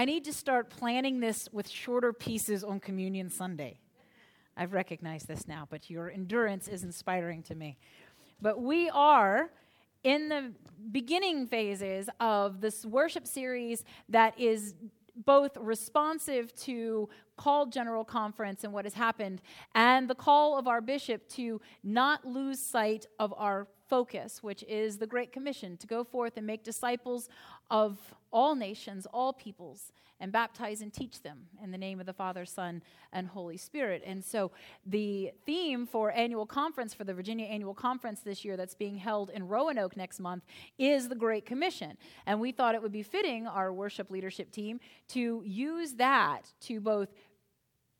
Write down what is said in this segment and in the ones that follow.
I need to start planning this with shorter pieces on Communion Sunday. I've recognized this now, but your endurance is inspiring to me. But we are in the beginning phases of this worship series that is both responsive to called general conference and what has happened and the call of our bishop to not lose sight of our focus which is the great commission to go forth and make disciples of all nations, all peoples, and baptize and teach them in the name of the Father, Son, and Holy Spirit. And so, the theme for annual conference for the Virginia Annual Conference this year, that's being held in Roanoke next month, is the Great Commission. And we thought it would be fitting, our worship leadership team, to use that to both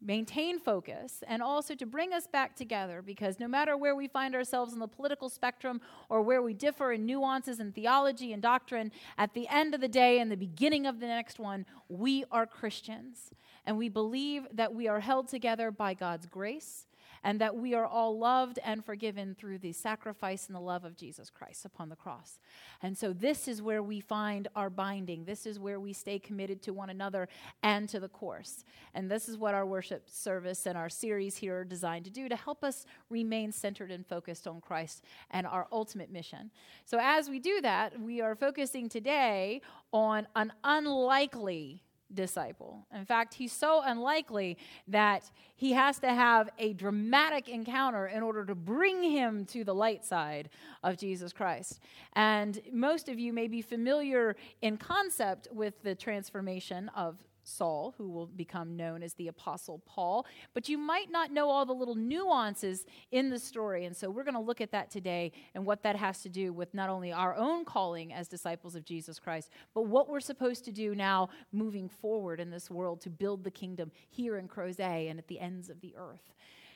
maintain focus and also to bring us back together because no matter where we find ourselves in the political spectrum or where we differ in nuances in theology and doctrine, at the end of the day and the beginning of the next one, we are Christians. And we believe that we are held together by God's grace and that we are all loved and forgiven through the sacrifice and the love of Jesus Christ upon the cross. And so, this is where we find our binding. This is where we stay committed to one another and to the course. And this is what our worship service and our series here are designed to do to help us remain centered and focused on Christ and our ultimate mission. So, as we do that, we are focusing today on an unlikely disciple. In fact, he's so unlikely that he has to have a dramatic encounter in order to bring him to the light side of Jesus Christ. And most of you may be familiar in concept with the transformation of Saul, who will become known as the Apostle Paul, but you might not know all the little nuances in the story. And so we're going to look at that today and what that has to do with not only our own calling as disciples of Jesus Christ, but what we're supposed to do now moving forward in this world to build the kingdom here in Crozet and at the ends of the earth.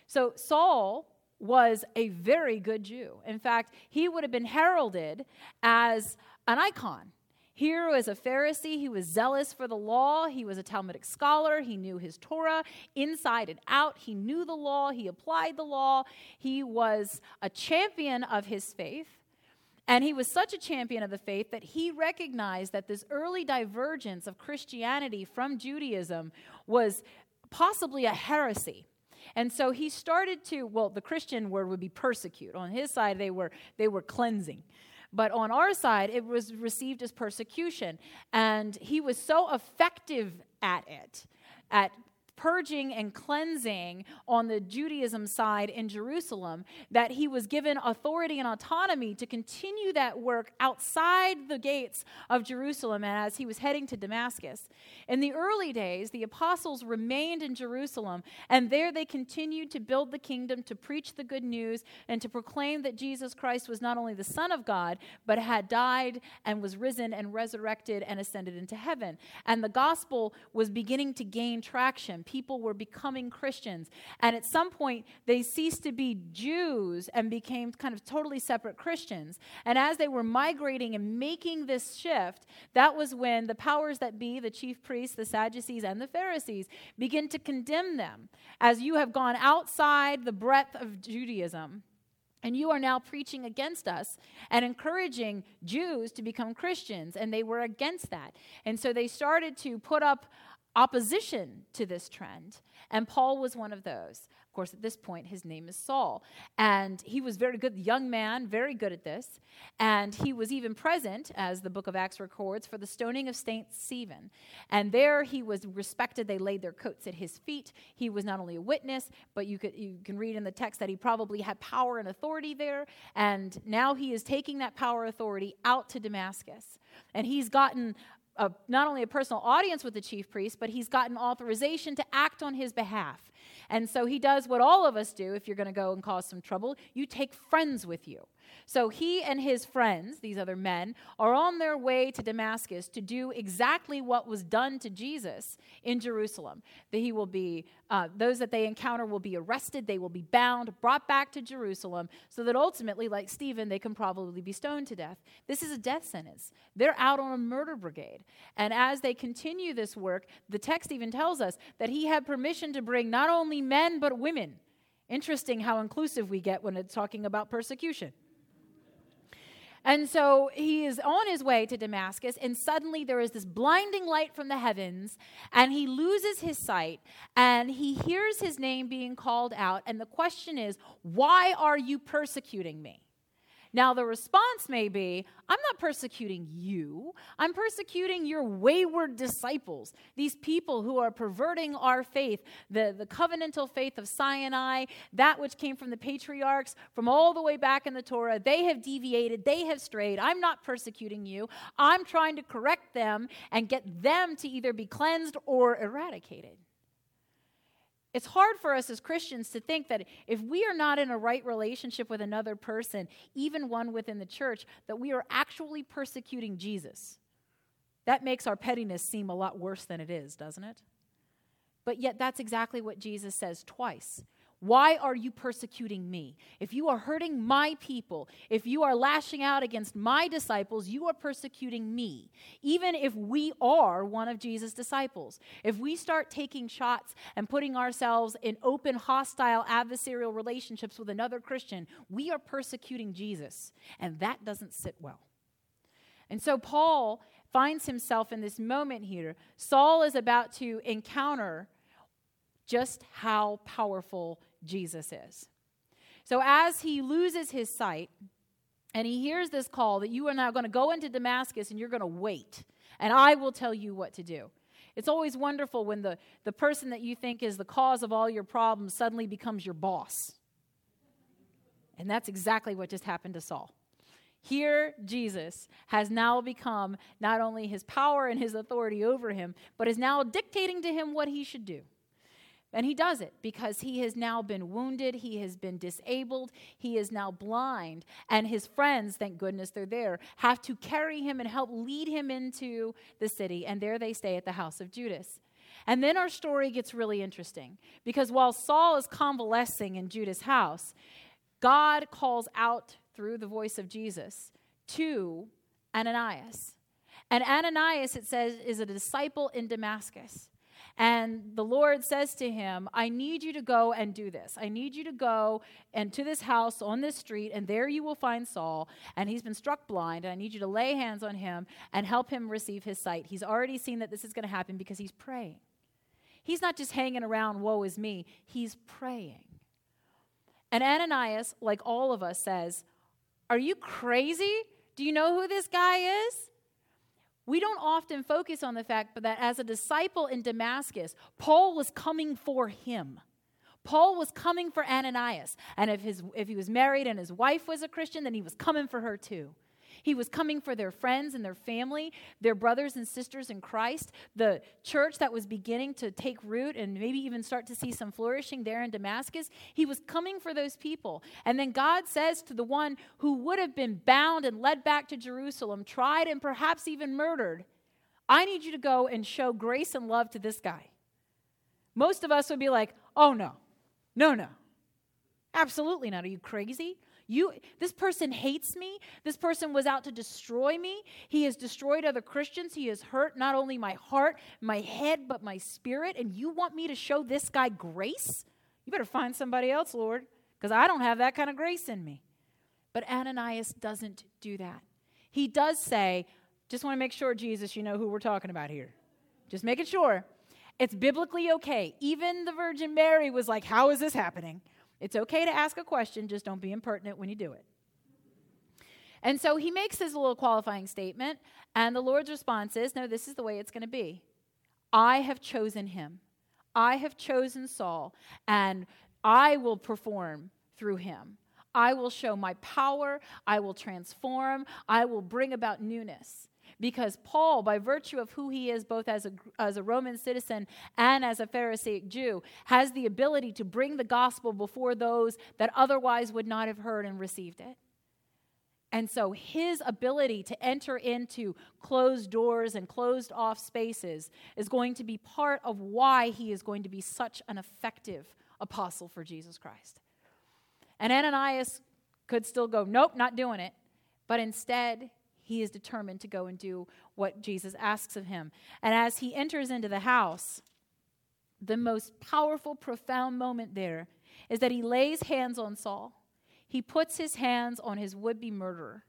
So Saul was a very good Jew. In fact, he would have been heralded as an icon here was a Pharisee. He was zealous for the law. He was a Talmudic scholar. He knew his Torah inside and out. He knew the law. He applied the law. He was a champion of his faith. And he was such a champion of the faith that he recognized that this early divergence of Christianity from Judaism was possibly a heresy. And so he started to, well, the Christian word would be persecute. On his side, they were, they were cleansing. But on our side, it was received as persecution. And he was so effective at it, at purging and cleansing on the Judaism side in Jerusalem, that he was given authority and autonomy to continue that work outside the gates of Jerusalem and as he was heading to Damascus. In the early days, the apostles remained in Jerusalem, and there they continued to build the kingdom, to preach the good news, and to proclaim that Jesus Christ was not only the Son of God, but had died and was risen and resurrected and ascended into heaven. And the gospel was beginning to gain traction people were becoming Christians. And at some point, they ceased to be Jews and became kind of totally separate Christians. And as they were migrating and making this shift, that was when the powers that be, the chief priests, the Sadducees, and the Pharisees, begin to condemn them as you have gone outside the breadth of Judaism. And you are now preaching against us and encouraging Jews to become Christians, and they were against that. And so they started to put up opposition to this trend. And Paul was one of those. Of course, at this point, his name is Saul. And he was very good, young man, very good at this. And he was even present, as the book of Acts records, for the stoning of St. Stephen. And there he was respected. They laid their coats at his feet. He was not only a witness, but you, could, you can read in the text that he probably had power and authority there. And now he is taking that power authority out to Damascus. And he's gotten a, not only a personal audience with the chief priest, but he's gotten authorization to act on his behalf. And so he does what all of us do if you're going to go and cause some trouble you take friends with you. So he and his friends, these other men, are on their way to Damascus to do exactly what was done to Jesus in Jerusalem. That he will be, uh, those that they encounter will be arrested, they will be bound, brought back to Jerusalem, so that ultimately, like Stephen, they can probably be stoned to death. This is a death sentence. They're out on a murder brigade. And as they continue this work, the text even tells us that he had permission to bring not only men, but women. Interesting how inclusive we get when it's talking about persecution. And so he is on his way to Damascus, and suddenly there is this blinding light from the heavens, and he loses his sight, and he hears his name being called out. And the question is, Why are you persecuting me? Now, the response may be I'm not persecuting you, I'm persecuting your wayward disciples, these people who are perverting our faith, the, the covenantal faith of Sinai, that which came from the patriarchs, from all the way back in the Torah. They have deviated, they have strayed. I'm not persecuting you. I'm trying to correct them and get them to either be cleansed or eradicated. It's hard for us as Christians to think that if we are not in a right relationship with another person, even one within the church, that we are actually persecuting Jesus. That makes our pettiness seem a lot worse than it is, doesn't it? But yet, that's exactly what Jesus says twice. Why are you persecuting me? If you are hurting my people, if you are lashing out against my disciples, you are persecuting me. Even if we are one of Jesus' disciples. If we start taking shots and putting ourselves in open, hostile, adversarial relationships with another Christian, we are persecuting Jesus. And that doesn't sit well. And so Paul finds himself in this moment here. Saul is about to encounter just how powerful Jesus is. So as he loses his sight, and he hears this call that you are now going to go into Damascus and you're going to wait, and I will tell you what to do. It's always wonderful when the, the person that you think is the cause of all your problems suddenly becomes your boss. And that's exactly what just happened to Saul. Here, Jesus has now become not only his power and his authority over him, but is now dictating to him what he should do. And he does it because he has now been wounded, he has been disabled, he is now blind, and his friends, thank goodness they're there, have to carry him and help lead him into the city, and there they stay at the house of Judas. And then our story gets really interesting because while Saul is convalescing in Judas' house, God calls out through the voice of Jesus to Ananias. And Ananias, it says, is a disciple in Damascus. And the Lord says to him, I need you to go and do this. I need you to go and to this house on this street, and there you will find Saul. And he's been struck blind. And I need you to lay hands on him and help him receive his sight. He's already seen that this is going to happen because he's praying. He's not just hanging around, woe is me, he's praying. And Ananias, like all of us, says, Are you crazy? Do you know who this guy is? We don't often focus on the fact that as a disciple in Damascus, Paul was coming for him. Paul was coming for Ananias. And if, his, if he was married and his wife was a Christian, then he was coming for her too. He was coming for their friends and their family, their brothers and sisters in Christ, the church that was beginning to take root and maybe even start to see some flourishing there in Damascus. He was coming for those people. And then God says to the one who would have been bound and led back to Jerusalem, tried and perhaps even murdered, I need you to go and show grace and love to this guy. Most of us would be like, oh no, no, no. Absolutely not. Are you crazy? You, this person hates me. This person was out to destroy me. He has destroyed other Christians. He has hurt not only my heart, my head, but my spirit. And you want me to show this guy grace? You better find somebody else, Lord, because I don't have that kind of grace in me. But Ananias doesn't do that. He does say, just want to make sure, Jesus, you know who we're talking about here. Just making sure. It's biblically okay. Even the Virgin Mary was like, How is this happening? It's okay to ask a question, just don't be impertinent when you do it. And so he makes his little qualifying statement, and the Lord's response is No, this is the way it's going to be. I have chosen him. I have chosen Saul, and I will perform through him. I will show my power. I will transform. I will bring about newness because Paul, by virtue of who he is, both as a, as a Roman citizen and as a Pharisaic Jew, has the ability to bring the gospel before those that otherwise would not have heard and received it. And so his ability to enter into closed doors and closed off spaces is going to be part of why he is going to be such an effective apostle for Jesus Christ. And Ananias could still go, Nope, not doing it. But instead, he is determined to go and do what Jesus asks of him. And as he enters into the house, the most powerful, profound moment there is that he lays hands on Saul. He puts his hands on his would be murderer.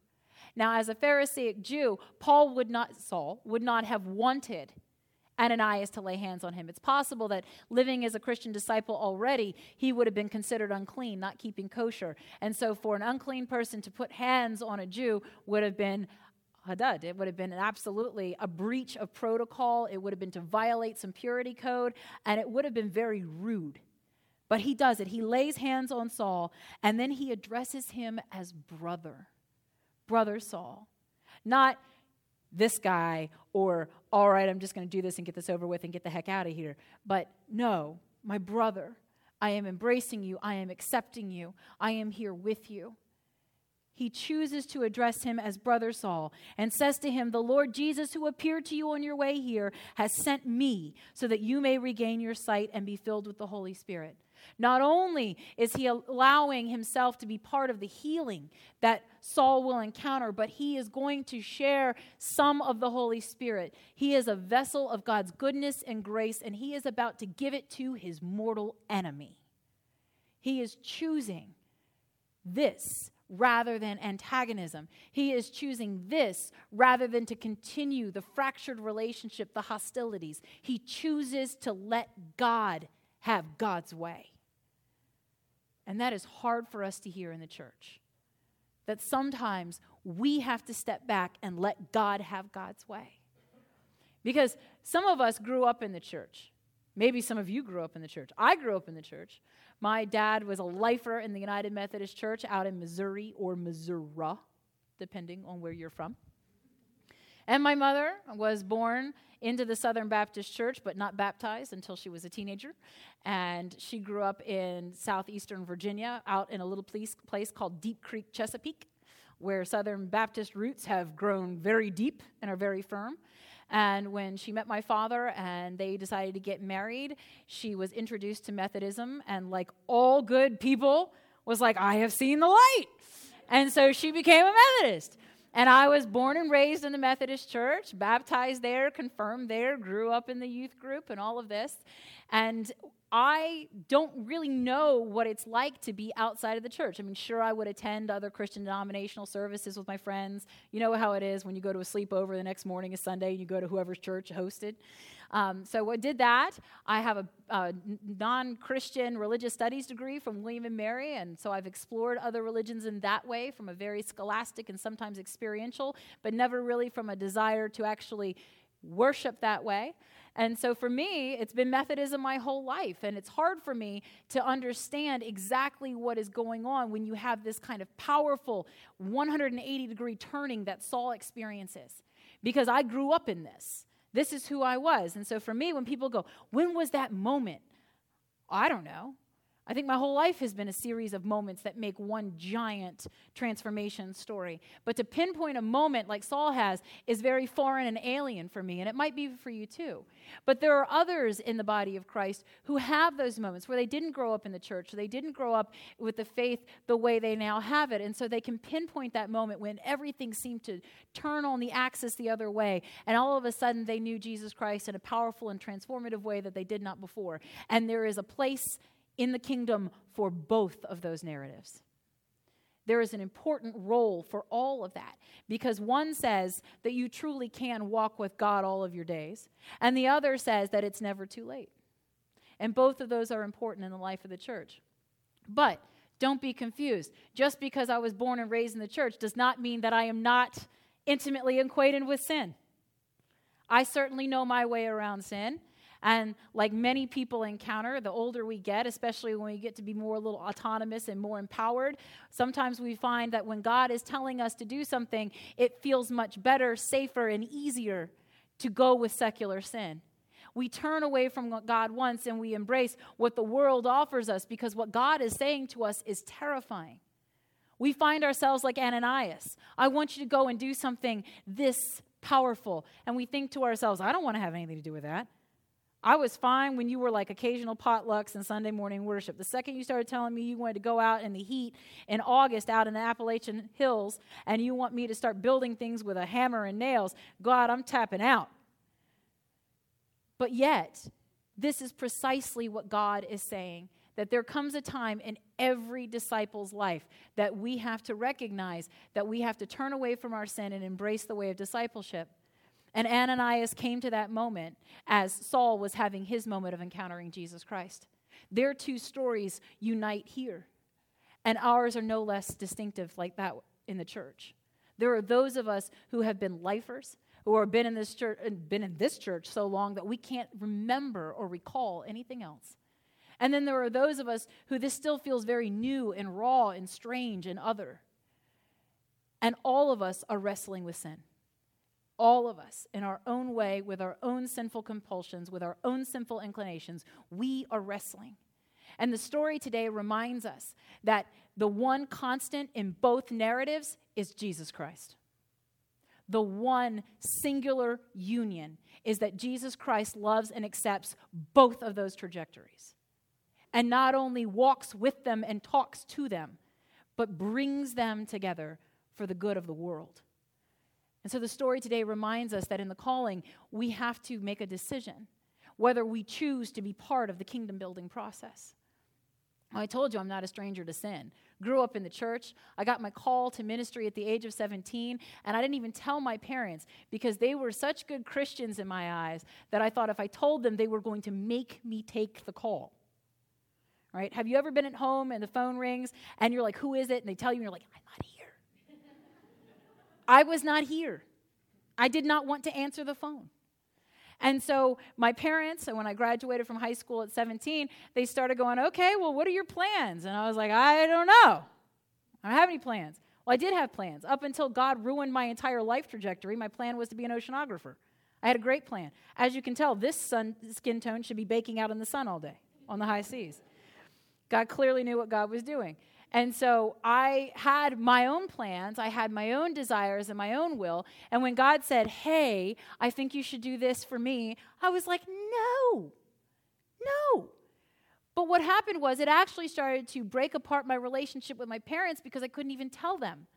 Now, as a Pharisaic Jew, Paul would not, Saul, would not have wanted Ananias to lay hands on him. It's possible that living as a Christian disciple already, he would have been considered unclean, not keeping kosher. And so, for an unclean person to put hands on a Jew would have been hadad. It would have been absolutely a breach of protocol. It would have been to violate some purity code, and it would have been very rude. But he does it. He lays hands on Saul, and then he addresses him as brother. Brother Saul. Not this guy, or all right, I'm just going to do this and get this over with and get the heck out of here. But no, my brother. I am embracing you. I am accepting you. I am here with you he chooses to address him as Brother Saul and says to him, The Lord Jesus, who appeared to you on your way here, has sent me so that you may regain your sight and be filled with the Holy Spirit. Not only is he allowing himself to be part of the healing that Saul will encounter, but he is going to share some of the Holy Spirit. He is a vessel of God's goodness and grace, and he is about to give it to his mortal enemy. He is choosing this rather than antagonism. He is choosing this rather than to continue the fractured relationship, the hostilities. He chooses to let God have God's way. And that is hard for us to hear in the church. That sometimes we have to step back and let God have God's way. Because some of us grew up in the church. Maybe some of you grew up in the church. I grew up in the church. My dad was a lifer in the United Methodist Church out in Missouri or Missouri, depending on where you're from. And my mother was born into the Southern Baptist Church, but not baptized until she was a teenager. And she grew up in southeastern Virginia, out in a little place, place called Deep Creek, Chesapeake, where Southern Baptist roots have grown very deep and are very firm. And when she met my father and they decided to get married, she was introduced to Methodism and, like all good people, was like, I have seen the light. And so she became a Methodist. And I was born and raised in the Methodist church, baptized there, confirmed there, grew up in the youth group, and all of this. And I don't really know what it's like to be outside of the church. I mean, sure, I would attend other Christian denominational services with my friends. You know how it is when you go to a sleepover the next morning is Sunday and you go to whoever's church hosted. Um, so I did that. I have a, a non-Christian religious studies degree from William and Mary, and so I've explored other religions in that way from a very scholastic and sometimes experiential, but never really from a desire to actually worship that way. And so for me, it's been Methodism my whole life. And it's hard for me to understand exactly what is going on when you have this kind of powerful 180 degree turning that Saul experiences. Because I grew up in this. This is who I was. And so for me, when people go, when was that moment? I don't know. I think my whole life has been a series of moments that make one giant transformation story. But to pinpoint a moment like Saul has is very foreign and alien for me, and it might be for you too. But there are others in the body of Christ who have those moments where they didn't grow up in the church, they didn't grow up with the faith the way they now have it. And so they can pinpoint that moment when everything seemed to turn on the axis the other way, and all of a sudden they knew Jesus Christ in a powerful and transformative way that they did not before. And there is a place in the kingdom for both of those narratives. There is an important role for all of that because one says that you truly can walk with God all of your days, and the other says that it's never too late. And both of those are important in the life of the church. But don't be confused. Just because I was born and raised in the church does not mean that I am not intimately acquainted with sin. I certainly know my way around sin. And like many people encounter, the older we get, especially when we get to be more a little autonomous and more empowered, sometimes we find that when God is telling us to do something, it feels much better, safer, and easier to go with secular sin. We turn away from what God wants and we embrace what the world offers us because what God is saying to us is terrifying. We find ourselves like Ananias. I want you to go and do something this powerful. And we think to ourselves, I don't want to have anything to do with that. I was fine when you were like occasional potlucks and Sunday morning worship. The second you started telling me you wanted to go out in the heat in August out in the Appalachian Hills and you want me to start building things with a hammer and nails, God, I'm tapping out. But yet, this is precisely what God is saying that there comes a time in every disciple's life that we have to recognize that we have to turn away from our sin and embrace the way of discipleship. And Ananias came to that moment as Saul was having his moment of encountering Jesus Christ. Their two stories unite here, and ours are no less distinctive like that in the church. There are those of us who have been lifers, who have been in this church, been in this church so long that we can't remember or recall anything else. And then there are those of us who this still feels very new and raw and strange and other. And all of us are wrestling with sin. All of us, in our own way, with our own sinful compulsions, with our own sinful inclinations, we are wrestling. And the story today reminds us that the one constant in both narratives is Jesus Christ. The one singular union is that Jesus Christ loves and accepts both of those trajectories and not only walks with them and talks to them, but brings them together for the good of the world. And so the story today reminds us that in the calling, we have to make a decision whether we choose to be part of the kingdom building process. I told you I'm not a stranger to sin. Grew up in the church. I got my call to ministry at the age of 17, and I didn't even tell my parents because they were such good Christians in my eyes that I thought if I told them, they were going to make me take the call right? Have you ever been at home and the phone rings and you're like, who is it? And they tell you, and you're like, I'm not. I was not here. I did not want to answer the phone. And so my parents, and when I graduated from high school at 17, they started going, okay, well, what are your plans? And I was like, I don't know. I don't have any plans. Well, I did have plans. Up until God ruined my entire life trajectory, my plan was to be an oceanographer. I had a great plan. As you can tell, this sun, skin tone should be baking out in the sun all day on the high seas. God clearly knew what God was doing. And so I had my own plans, I had my own desires and my own will. And when God said, Hey, I think you should do this for me, I was like, No, no. But what happened was it actually started to break apart my relationship with my parents because I couldn't even tell them.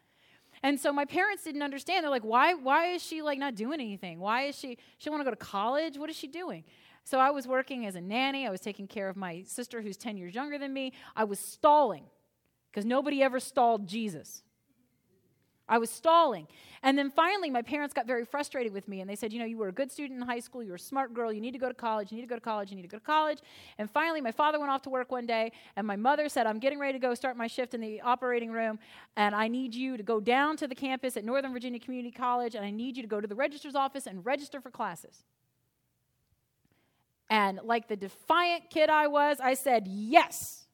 And so my parents didn't understand. They're like, why, why is she like not doing anything? Why is she, she want to go to college? What is she doing? So I was working as a nanny. I was taking care of my sister who's 10 years younger than me. I was stalling because nobody ever stalled Jesus. I was stalling. And then finally, my parents got very frustrated with me and they said, You know, you were a good student in high school. You were a smart girl. You need to go to college. You need to go to college. You need to go to college. And finally, my father went off to work one day and my mother said, I'm getting ready to go start my shift in the operating room and I need you to go down to the campus at Northern Virginia Community College and I need you to go to the registrar's office and register for classes. And like the defiant kid I was, I said, yes.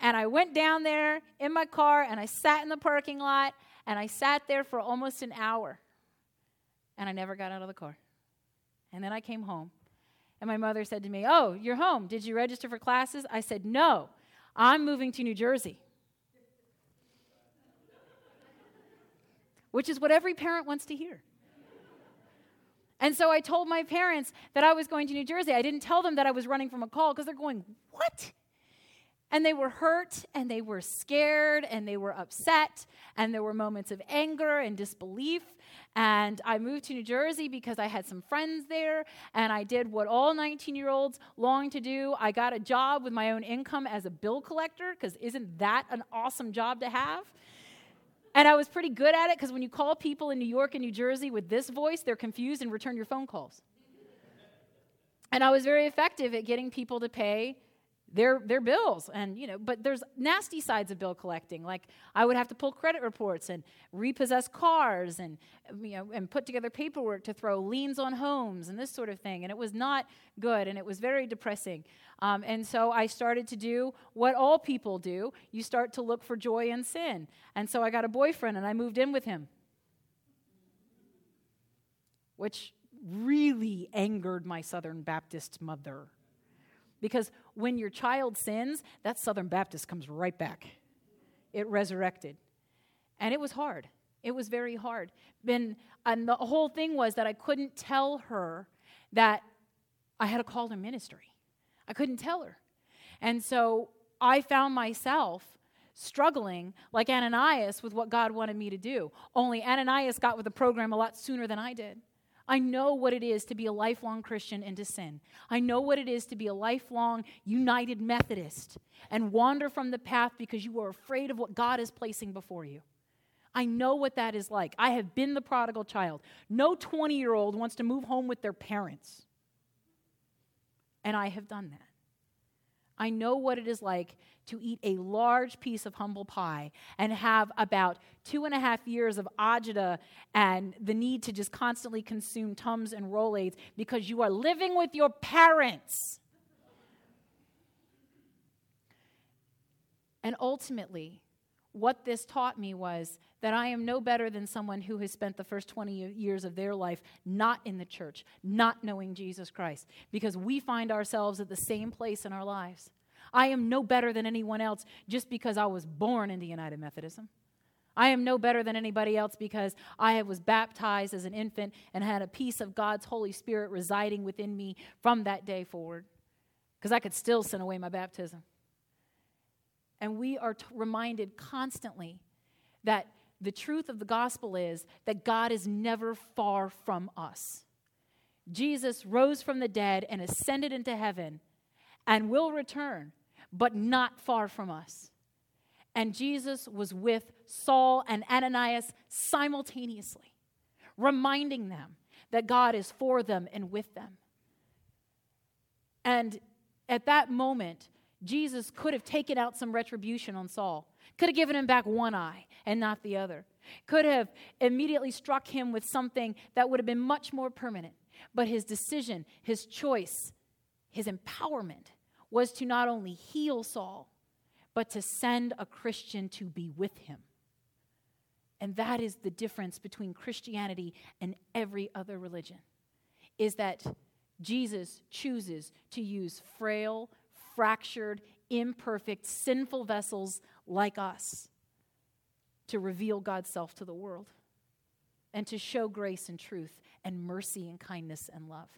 And I went down there in my car and I sat in the parking lot and I sat there for almost an hour. And I never got out of the car. And then I came home. And my mother said to me, Oh, you're home. Did you register for classes? I said, No, I'm moving to New Jersey. Which is what every parent wants to hear. And so I told my parents that I was going to New Jersey. I didn't tell them that I was running from a call because they're going, What? And they were hurt and they were scared and they were upset and there were moments of anger and disbelief. And I moved to New Jersey because I had some friends there and I did what all 19 year olds long to do. I got a job with my own income as a bill collector because isn't that an awesome job to have? And I was pretty good at it because when you call people in New York and New Jersey with this voice, they're confused and return your phone calls. And I was very effective at getting people to pay their their bills and you know but there's nasty sides of bill collecting. Like i would have to pull credit reports and repossess cars and you know and put together paperwork to throw liens on homes and this sort of thing. And it was not good and it was very depressing. Um, and so i started to do what all people do. You start to look for joy in sin. And so i got a boyfriend and i moved in with him. Which really angered my southern baptist mother because when your child sins, that Southern Baptist comes right back. it resurrected. And it was hard. It was very hard. And, and the whole thing was that I couldn't tell her that I had a call to ministry. I couldn't tell her. And so I found myself struggling like Ananias with what God wanted me to do. Only Ananias got with the program a lot sooner than I did. I know what it is to be a lifelong Christian and to sin. I know what it is to be a lifelong United Methodist and wander from the path because you are afraid of what God is placing before you. I know what that is like. I have been the prodigal child. No 20 year old wants to move home with their parents. And I have done that. I know what it is like to eat a large piece of humble pie and have about two and a half years of agita and the need to just constantly consume Tums and Rolaids because you are living with your parents. And ultimately, what this taught me was that I am no better than someone who has spent the first 20 years of their life not in the church, not knowing Jesus Christ, because we find ourselves at the same place in our lives. I am no better than anyone else just because I was born into United Methodism. I am no better than anybody else because I was baptized as an infant and had a piece of God's Holy Spirit residing within me from that day forward. Because I could still send away my baptism. And we are t- reminded constantly that the truth of the gospel is that God is never far from us. Jesus rose from the dead and ascended into heaven and will return, but not far from us. And Jesus was with Saul and Ananias simultaneously, reminding them that God is for them and with them. And at that moment, Jesus could have taken out some retribution on Saul, could have given him back one eye and not the other, could have immediately struck him with something that would have been much more permanent. But his decision, his choice, his empowerment was to not only heal Saul, but to send a Christian to be with him. And that is the difference between Christianity and every other religion is that Jesus chooses to use frail, fractured, imperfect, sinful vessels like us to reveal God's self to the world and to show grace and truth and mercy and kindness and love.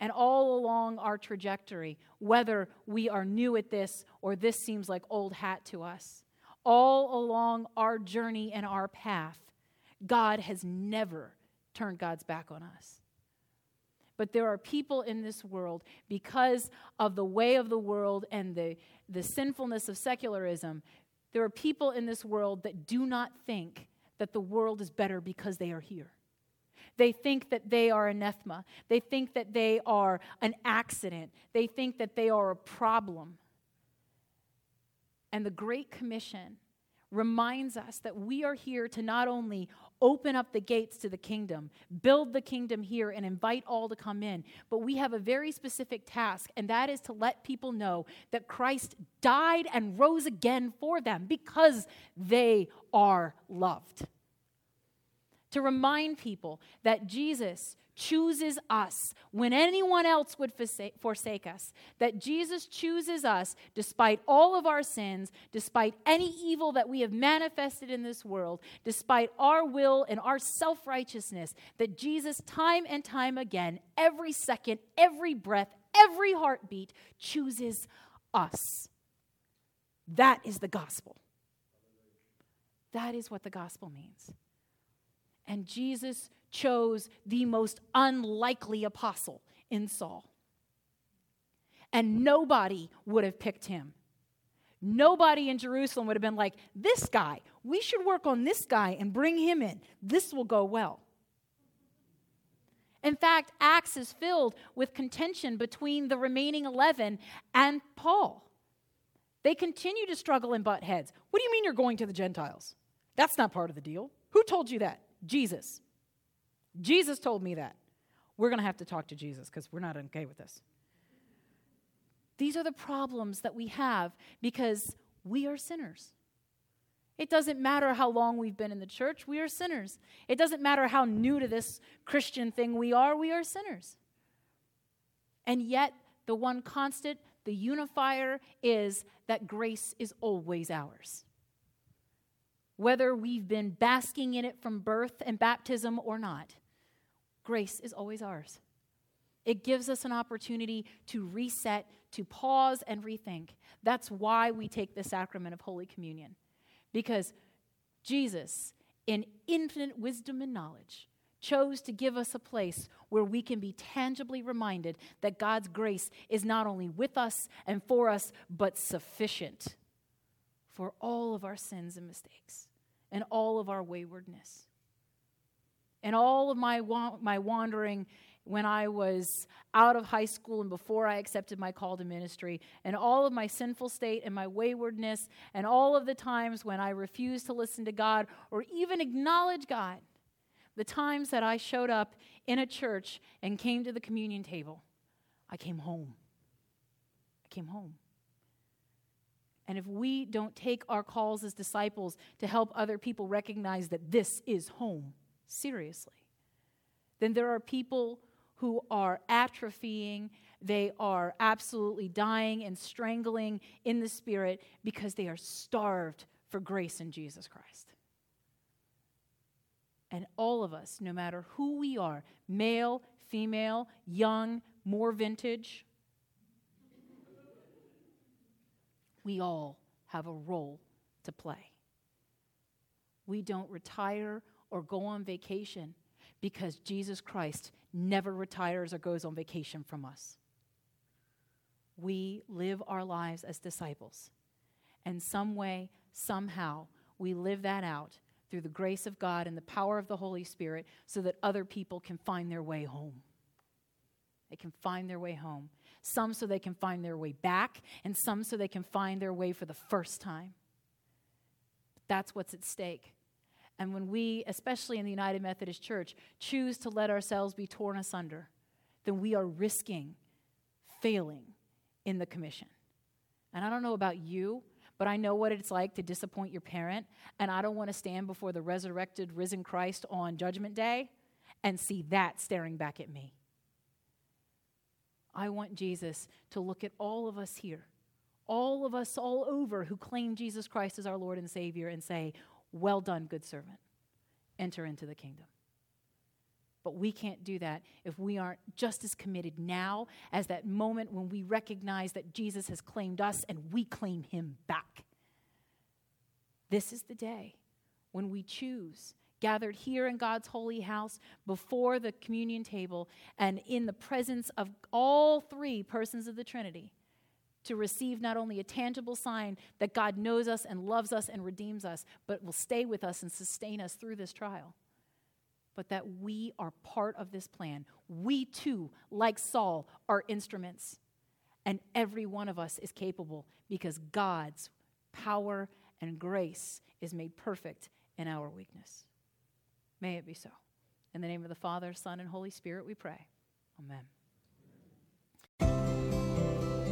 And all along our trajectory, whether we are new at this or this seems like old hat to us, all along our journey and our path, God has never turned God's back on us. But there are people in this world, because of the way of the world and the, the sinfulness of secularism, there are people in this world that do not think that the world is better because they are here. They think that they are anathema. They think that they are an accident. They think that they are a problem. And the Great Commission reminds us that we are here to not only open up the gates to the kingdom, build the kingdom here, and invite all to come in. But we have a very specific task, and that is to let people know that Christ died and rose again for them because they are loved. To remind people that Jesus chooses us when anyone else would forsake us. That Jesus chooses us despite all of our sins, despite any evil that we have manifested in this world, despite our will and our self righteousness. That Jesus, time and time again, every second, every breath, every heartbeat, chooses us. That is the gospel. That is what the gospel means. And Jesus chose the most unlikely apostle in Saul. And nobody would have picked him. Nobody in Jerusalem would have been like, This guy, we should work on this guy and bring him in. This will go well. In fact, Acts is filled with contention between the remaining 11 and Paul. They continue to struggle and butt heads. What do you mean you're going to the Gentiles? That's not part of the deal. Who told you that? Jesus. Jesus told me that. We're going to have to talk to Jesus because we're not okay with this. These are the problems that we have because we are sinners. It doesn't matter how long we've been in the church, we are sinners. It doesn't matter how new to this Christian thing we are, we are sinners. And yet, the one constant, the unifier is that grace is always ours. Whether we've been basking in it from birth and baptism or not, grace is always ours. It gives us an opportunity to reset, to pause and rethink. That's why we take the sacrament of Holy Communion. Because Jesus, in infinite wisdom and knowledge, chose to give us a place where we can be tangibly reminded that God's grace is not only with us and for us, but sufficient for all of our sins and mistakes and all of our waywardness. And all of my, wa- my wandering when I was out of high school and before I accepted my call to ministry, and all of my sinful state and my waywardness, and all of the times when I refused to listen to God or even acknowledge God, the times that I showed up in a church and came to the communion table, I came home. I came home. And if we don't take our calls as disciples to help other people recognize that this is home seriously, then there are people who are atrophying, they are absolutely dying and strangling in the spirit because they are starved for grace in Jesus Christ. And all of us, no matter who we are male, female, young, more vintage we all have a role to play. We don't retire or go on vacation because Jesus Christ never retires or goes on vacation from us. We live our lives as disciples. And some way, somehow, we live that out through the grace of God and the power of the Holy Spirit so that other people can find their way home. They can find their way home. Some so they can find their way back, and some so they can find their way for the first time. That's what's at stake. And when we, especially in the United Methodist Church, choose to let ourselves be torn asunder, then we are risking failing in the commission. And I don't know about you, but I know what it's like to disappoint your parent, and I don't want to stand before the resurrected, risen Christ on Judgment Day and see that staring back at me. I want Jesus to look at all of us here, all of us all over who claim Jesus Christ as our Lord and Savior, and say, well done, good servant. Enter into the kingdom. But we can't do that if we aren't just as committed now as that moment when we recognize that Jesus has claimed us and we claim him back. This is the day when we choose, gathered here in God's holy house before the communion table and in the presence of all three persons of the Trinity to receive not only a tangible sign that God knows us and loves us and redeems us, but will stay with us and sustain us through this trial. But that we are part of this plan. We too, like Saul, are instruments. And every one of us is capable because God's power and grace is made perfect in our weakness. May it be so. In the name of the Father, Son, and Holy Spirit, we pray. Amen.